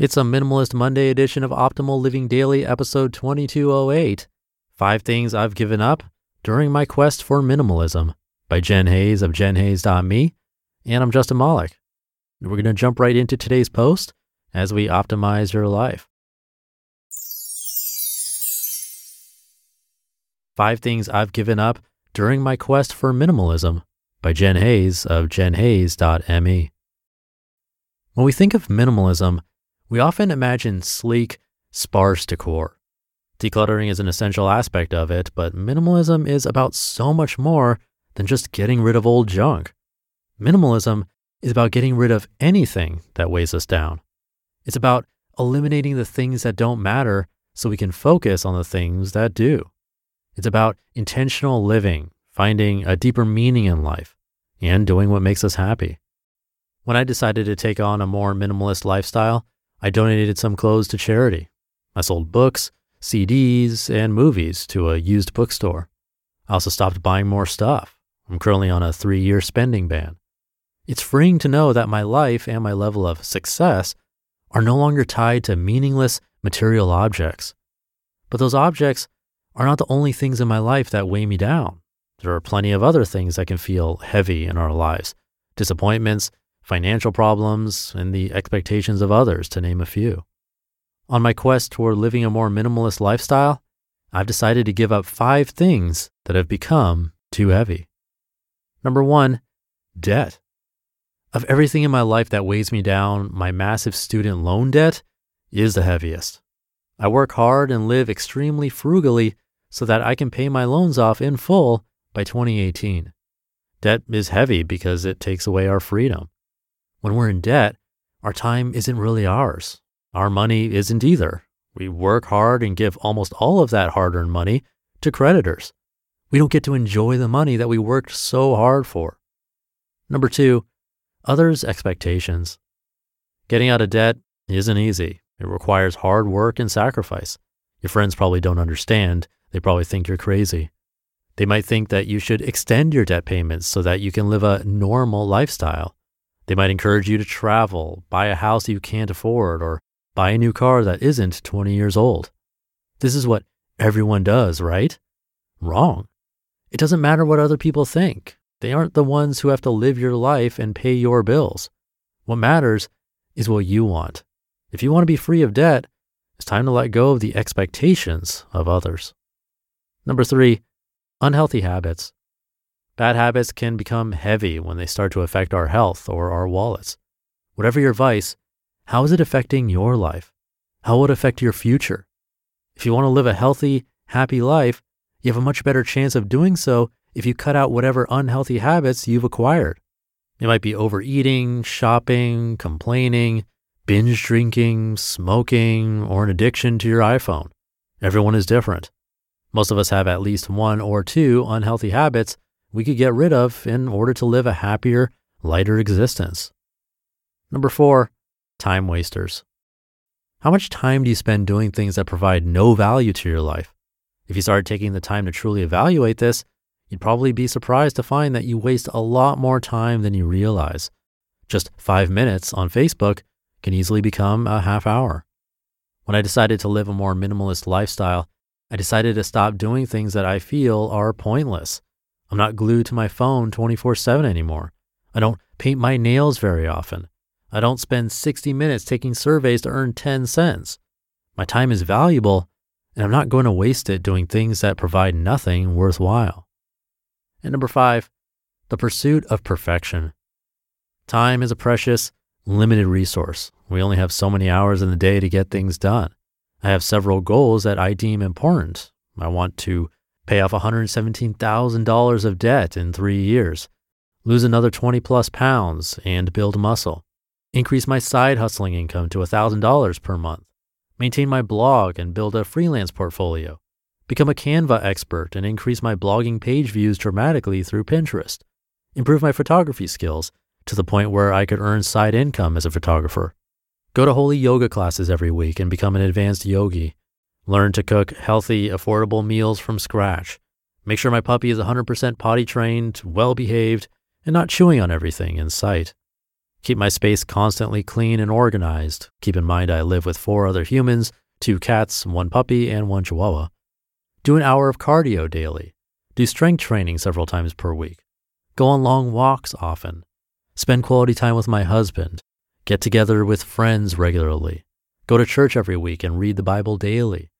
It's a Minimalist Monday edition of Optimal Living Daily, episode 2208 Five Things I've Given Up During My Quest for Minimalism by Jen Hayes of jenhayes.me. And I'm Justin Malik. We're going to jump right into today's post as we optimize your life. Five Things I've Given Up During My Quest for Minimalism by Jen Hayes of jenhayes.me. When we think of minimalism, we often imagine sleek, sparse decor. Decluttering is an essential aspect of it, but minimalism is about so much more than just getting rid of old junk. Minimalism is about getting rid of anything that weighs us down. It's about eliminating the things that don't matter so we can focus on the things that do. It's about intentional living, finding a deeper meaning in life, and doing what makes us happy. When I decided to take on a more minimalist lifestyle, I donated some clothes to charity. I sold books, CDs, and movies to a used bookstore. I also stopped buying more stuff. I'm currently on a three year spending ban. It's freeing to know that my life and my level of success are no longer tied to meaningless material objects. But those objects are not the only things in my life that weigh me down. There are plenty of other things that can feel heavy in our lives disappointments, financial problems, and the expectations of others, to name a few. On my quest toward living a more minimalist lifestyle, I've decided to give up five things that have become too heavy. Number one, debt. Of everything in my life that weighs me down, my massive student loan debt is the heaviest. I work hard and live extremely frugally so that I can pay my loans off in full by 2018. Debt is heavy because it takes away our freedom. When we're in debt, our time isn't really ours. Our money isn't either. We work hard and give almost all of that hard earned money to creditors. We don't get to enjoy the money that we worked so hard for. Number two, others' expectations. Getting out of debt isn't easy. It requires hard work and sacrifice. Your friends probably don't understand. They probably think you're crazy. They might think that you should extend your debt payments so that you can live a normal lifestyle. They might encourage you to travel, buy a house you can't afford, or buy a new car that isn't 20 years old. This is what everyone does, right? Wrong. It doesn't matter what other people think. They aren't the ones who have to live your life and pay your bills. What matters is what you want. If you want to be free of debt, it's time to let go of the expectations of others. Number three, unhealthy habits. Bad habits can become heavy when they start to affect our health or our wallets. Whatever your vice, how is it affecting your life? How will it affect your future? If you want to live a healthy, happy life, you have a much better chance of doing so if you cut out whatever unhealthy habits you've acquired. It might be overeating, shopping, complaining, binge drinking, smoking, or an addiction to your iPhone. Everyone is different. Most of us have at least one or two unhealthy habits we could get rid of in order to live a happier, lighter existence. Number four, time wasters. How much time do you spend doing things that provide no value to your life? If you started taking the time to truly evaluate this, you'd probably be surprised to find that you waste a lot more time than you realize. Just five minutes on Facebook can easily become a half hour. When I decided to live a more minimalist lifestyle, I decided to stop doing things that I feel are pointless. I'm not glued to my phone 24 7 anymore. I don't paint my nails very often. I don't spend 60 minutes taking surveys to earn 10 cents. My time is valuable, and I'm not going to waste it doing things that provide nothing worthwhile. And number five, the pursuit of perfection. Time is a precious, limited resource. We only have so many hours in the day to get things done. I have several goals that I deem important. I want to pay off $117,000 of debt in three years, lose another 20 plus pounds, and build muscle, increase my side hustling income to $1,000 per month, maintain my blog and build a freelance portfolio, become a Canva expert and increase my blogging page views dramatically through Pinterest, improve my photography skills to the point where I could earn side income as a photographer, go to holy yoga classes every week and become an advanced yogi, Learn to cook healthy, affordable meals from scratch. Make sure my puppy is 100% potty trained, well behaved, and not chewing on everything in sight. Keep my space constantly clean and organized. Keep in mind I live with four other humans, two cats, one puppy, and one chihuahua. Do an hour of cardio daily. Do strength training several times per week. Go on long walks often. Spend quality time with my husband. Get together with friends regularly. Go to church every week and read the Bible daily.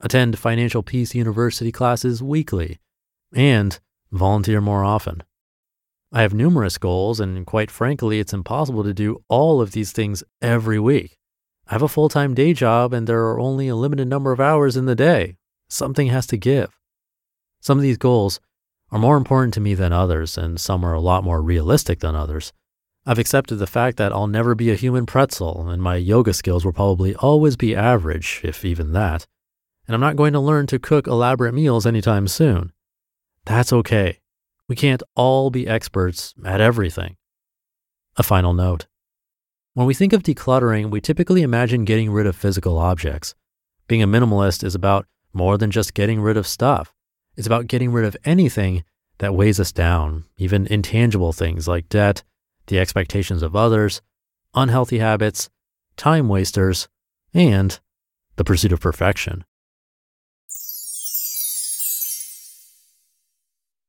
Attend Financial Peace University classes weekly. And volunteer more often. I have numerous goals, and quite frankly, it's impossible to do all of these things every week. I have a full time day job, and there are only a limited number of hours in the day. Something has to give. Some of these goals are more important to me than others, and some are a lot more realistic than others. I've accepted the fact that I'll never be a human pretzel, and my yoga skills will probably always be average, if even that. And I'm not going to learn to cook elaborate meals anytime soon. That's okay. We can't all be experts at everything. A final note. When we think of decluttering, we typically imagine getting rid of physical objects. Being a minimalist is about more than just getting rid of stuff. It's about getting rid of anything that weighs us down, even intangible things like debt, the expectations of others, unhealthy habits, time wasters, and the pursuit of perfection.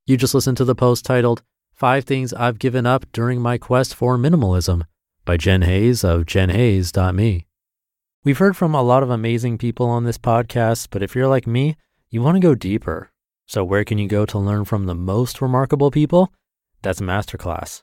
You just listened to the post titled Five Things I've Given Up During My Quest for Minimalism by Jen Hayes of jenhayes.me. We've heard from a lot of amazing people on this podcast, but if you're like me, you want to go deeper. So, where can you go to learn from the most remarkable people? That's Masterclass.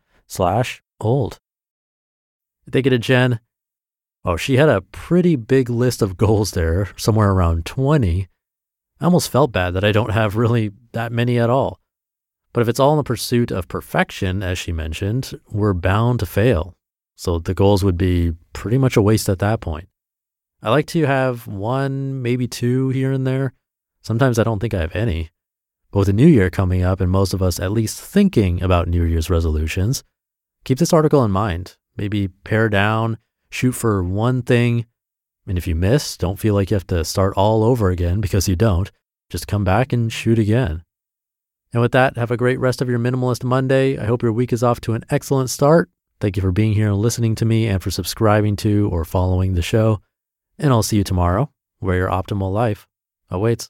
slash old. Get a Jen. Oh, she had a pretty big list of goals there, somewhere around 20. I almost felt bad that I don't have really that many at all. But if it's all in the pursuit of perfection, as she mentioned, we're bound to fail. So the goals would be pretty much a waste at that point. I like to have one, maybe two here and there. Sometimes I don't think I have any. But with the new year coming up and most of us at least thinking about New Year's resolutions, keep this article in mind. Maybe pare down, shoot for one thing, and if you miss, don't feel like you have to start all over again because you don't. Just come back and shoot again. And with that, have a great rest of your Minimalist Monday. I hope your week is off to an excellent start. Thank you for being here and listening to me and for subscribing to or following the show. And I'll see you tomorrow where your optimal life awaits.